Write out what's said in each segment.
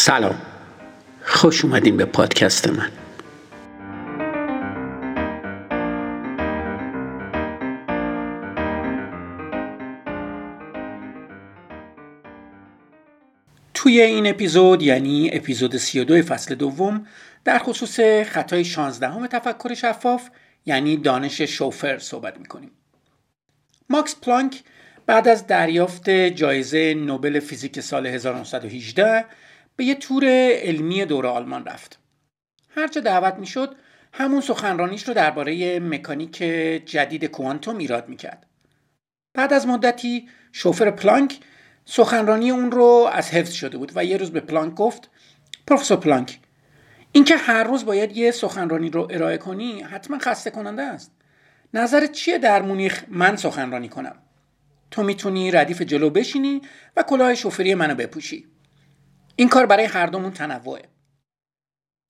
سلام. خوش اومدین به پادکست من. توی این اپیزود یعنی اپیزود 32 فصل دوم در خصوص خطای 16 همه تفکر شفاف یعنی دانش شوفر صحبت می‌کنیم. ماکس پلانک بعد از دریافت جایزه نوبل فیزیک سال 1918 به یه تور علمی دور آلمان رفت. هرچه دعوت می‌شد همون سخنرانیش رو درباره مکانیک جدید کوانتوم ایراد می‌کرد. بعد از مدتی شوفر پلانک سخنرانی اون رو از حفظ شده بود و یه روز به پلانک گفت پروفسور پلانک اینکه هر روز باید یه سخنرانی رو ارائه کنی حتما خسته کننده است. نظرت چیه در مونیخ من سخنرانی کنم؟ تو می‌تونی ردیف جلو بشینی و کلاه شوفری منو بپوشی. این کار برای هر دومون تنوعه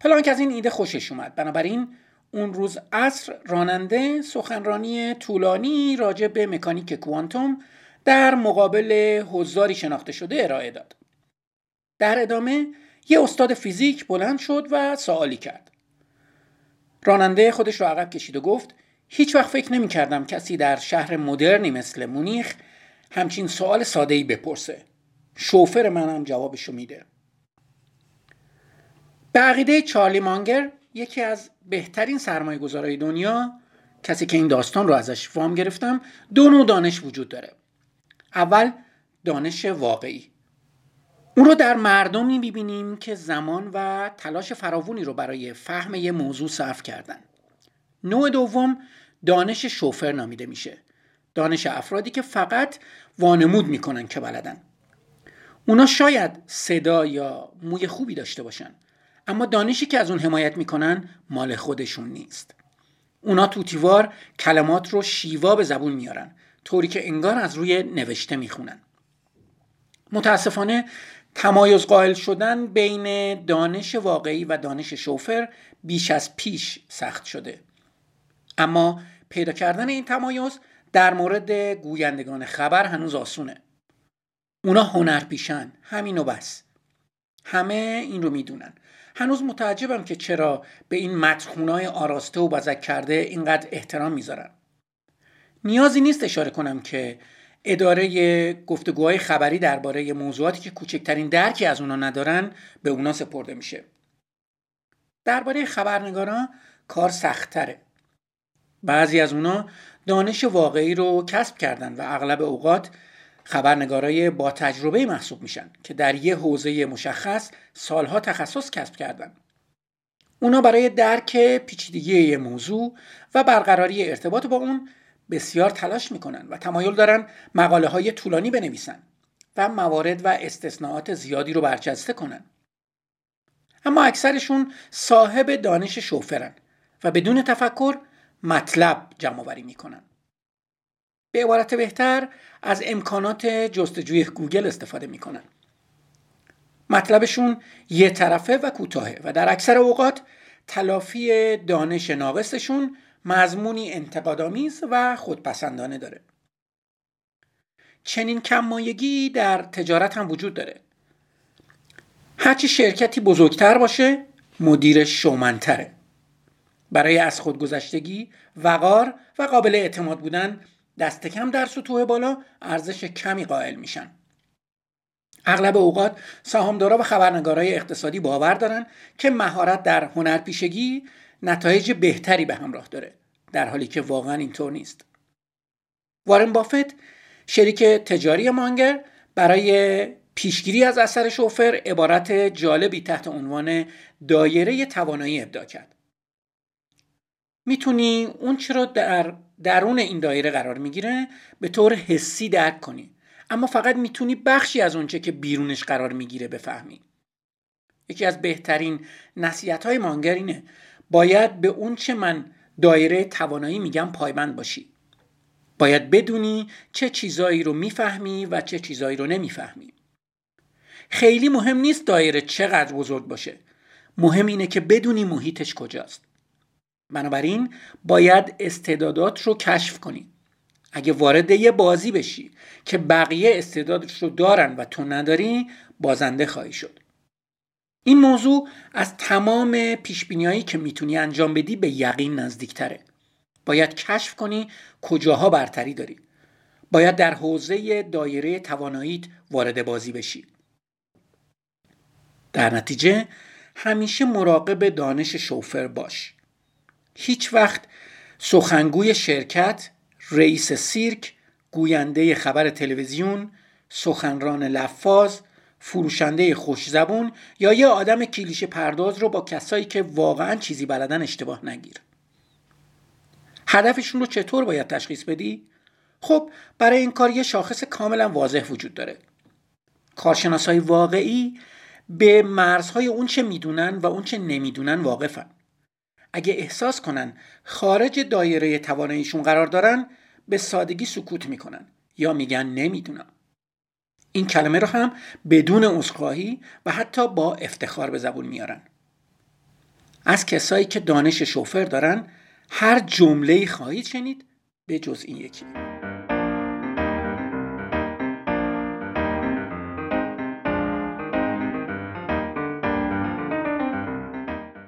پلانک از این ایده خوشش اومد. بنابراین اون روز عصر راننده سخنرانی طولانی راجع به مکانیک کوانتوم در مقابل حضاری شناخته شده ارائه داد. در ادامه یه استاد فیزیک بلند شد و سوالی کرد. راننده خودش رو عقب کشید و گفت هیچ وقت فکر نمی کردم کسی در شهر مدرنی مثل مونیخ همچین سوال ساده ای بپرسه. شوفر منم جوابشو میده. به عقیده چارلی مانگر یکی از بهترین سرمایه گذارای دنیا. کسی که این داستان رو ازش وام گرفتم دو نوع دانش وجود داره. اول دانش واقعی. اون رو در مردمی می‌بینیم که زمان و تلاش فراوونی رو برای فهم یه موضوع صرف کردن. نوع دوم دانش شوفر نامیده میشه. دانش افرادی که فقط وانمود می‌کنن که بلدن. اونا شاید صدا یا موی خوبی داشته باشن. اما دانشی که از اون حمایت می‌کنن مال خودشون نیست. اونا توتیوار کلمات رو شیوا به زبون میارن طوری که انگار از روی نوشته می‌خونن. متاسفانه تمایز قائل شدن بین دانش واقعی و دانش شوفر بیش از پیش سخت شده. اما پیدا کردن این تمایز در مورد گویندگان خبر هنوز آسونه. اونا هنر پیشن همین و بس. همه این رو می‌دونن. هنوز متعجبم که چرا به این متخونای آراسته و بزک کرده اینقدر احترام می‌ذارن. نیازی نیست اشاره کنم که اداره گفتگوهای خبری درباره موضوعاتی که کوچکترین درکی از اونا ندارن به اونا سپرده میشه. درباره خبرنگاران کار سختتره. بعضی از اونا دانش واقعی رو کسب کردن و اغلب اوقات خبرنگارای با تجربه محسوب میشن که در یه حوزه مشخص سالها تخصص کسب کردن. اونا برای درک پیچیدگی یه موضوع و برقراری ارتباط با اون بسیار تلاش می‌کنن و تمایل دارن مقاله های طولانی بنویسن و موارد و استثناءات زیادی رو برجسته کنن. اما اکثرشون صاحب دانش شوفرن و بدون تفکر مطلب جمع آوری می‌کنن. به عبارت بهتر از امکانات جستجوی گوگل استفاده می‌کنن. مطلبشون یه طرفه و کوتاهه و در اکثر اوقات تلافی دانش ناقصشون مضمونی انتقادآمیز و خودپسندانه داره. چنین کممایگی در تجارت هم وجود داره. هرچی شرکتی بزرگتر باشه مدیرش شومنتره برای از خودگذشتگی وقار و قابل اعتماد بودن دست کم در سطوح بالا ارزش کمی قائل میشن. اغلب اوقات سهامدارا و خبرنگارای اقتصادی باور دارن که مهارت در هنرپیشگی نتایج بهتری به همراه داره در حالی که واقعا اینطور نیست. وارن بافت شریک تجاری مانگر برای پیشگیری از اثر شوفر عبارت جالبی تحت عنوان دایره توانایی ابدا کرد. می‌تونی اون چرا در درون این دایره قرار می‌گیره به طور حسی درک کنی. اما فقط می‌تونی بخشی از اونچه که بیرونش قرار می‌گیره بفهمی. یکی از بهترین نصیحت های مانگر اینه باید به اون چه من دایره توانایی میگم پایبند باشی. باید بدونی چه چیزایی رو می‌فهمی و چه چیزایی رو نمی‌فهمی. خیلی مهم نیست دایره چقدر بزرگ باشه. مهم اینه که بدونی محیطش کجاست. بنابراین باید استعدادات رو کشف کنی. اگه وارد یه بازی بشی که بقیه استعدادش رو دارن و تو نداری بازنده خواهی شد. این موضوع از تمام پیشبینیهایی که می‌تونی انجام بدی به یقین نزدیکتره. باید کشف کنی کجاها برتری داری. باید در حوزه دایره تواناییت وارد بازی بشی. در نتیجه همیشه مراقب دانش شوفر باش. هیچ وقت سخنگوی شرکت رئیس سیرک گوینده خبر تلویزیون سخنران لفاظ فروشنده خوشزبون یا یه آدم کلیشه پرداز رو با کسایی که واقعا چیزی بلدن اشتباه نگیر. هدفشون رو چطور باید تشخیص بدی؟ خب برای این کار یه شاخص کاملا واضح وجود داره. کارشناس های واقعی به مرزهای اون چه می‌دونن و اون چه نمی‌دونن واقفن. اگه احساس کنن خارج دایره تواناییشون قرار دارن به سادگی سکوت می‌کنن یا میگن نمی‌دونم. این کلمه رو هم بدون عذرخواهی و حتی با افتخار به زبون میارن. از کسایی که دانش شوفر دارن هر جمله خواهید شنید به جز این یکی.